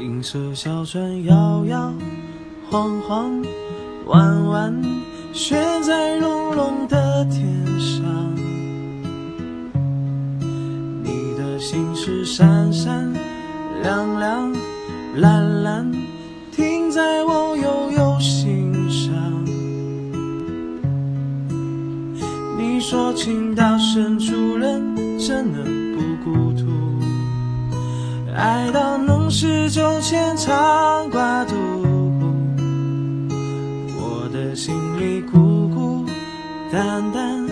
银色小船摇摇晃晃，弯弯悬在隆隆的天上。你的心事闪闪亮亮蓝蓝，停在我悠悠心上。你说情到深处人真的不孤独，爱到浓时就牵肠挂肚。我的心里孤孤单单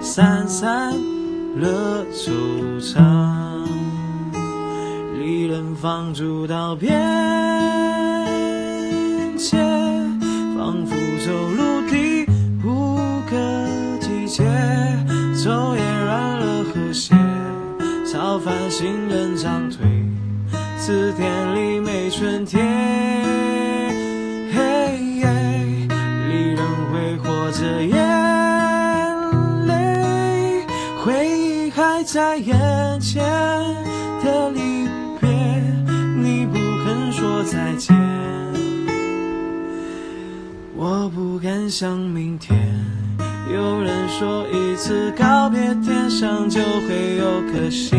散散了惆怅，离人放逐到边界，仿佛走入第五个季节，昼夜乱了和谐，操烦行人长腿，字典里没春天。离人挥霍着眼泪，回忆还在眼前的离别，你不肯说再见。我不敢想明天，有人说一次告别，天上就会有颗星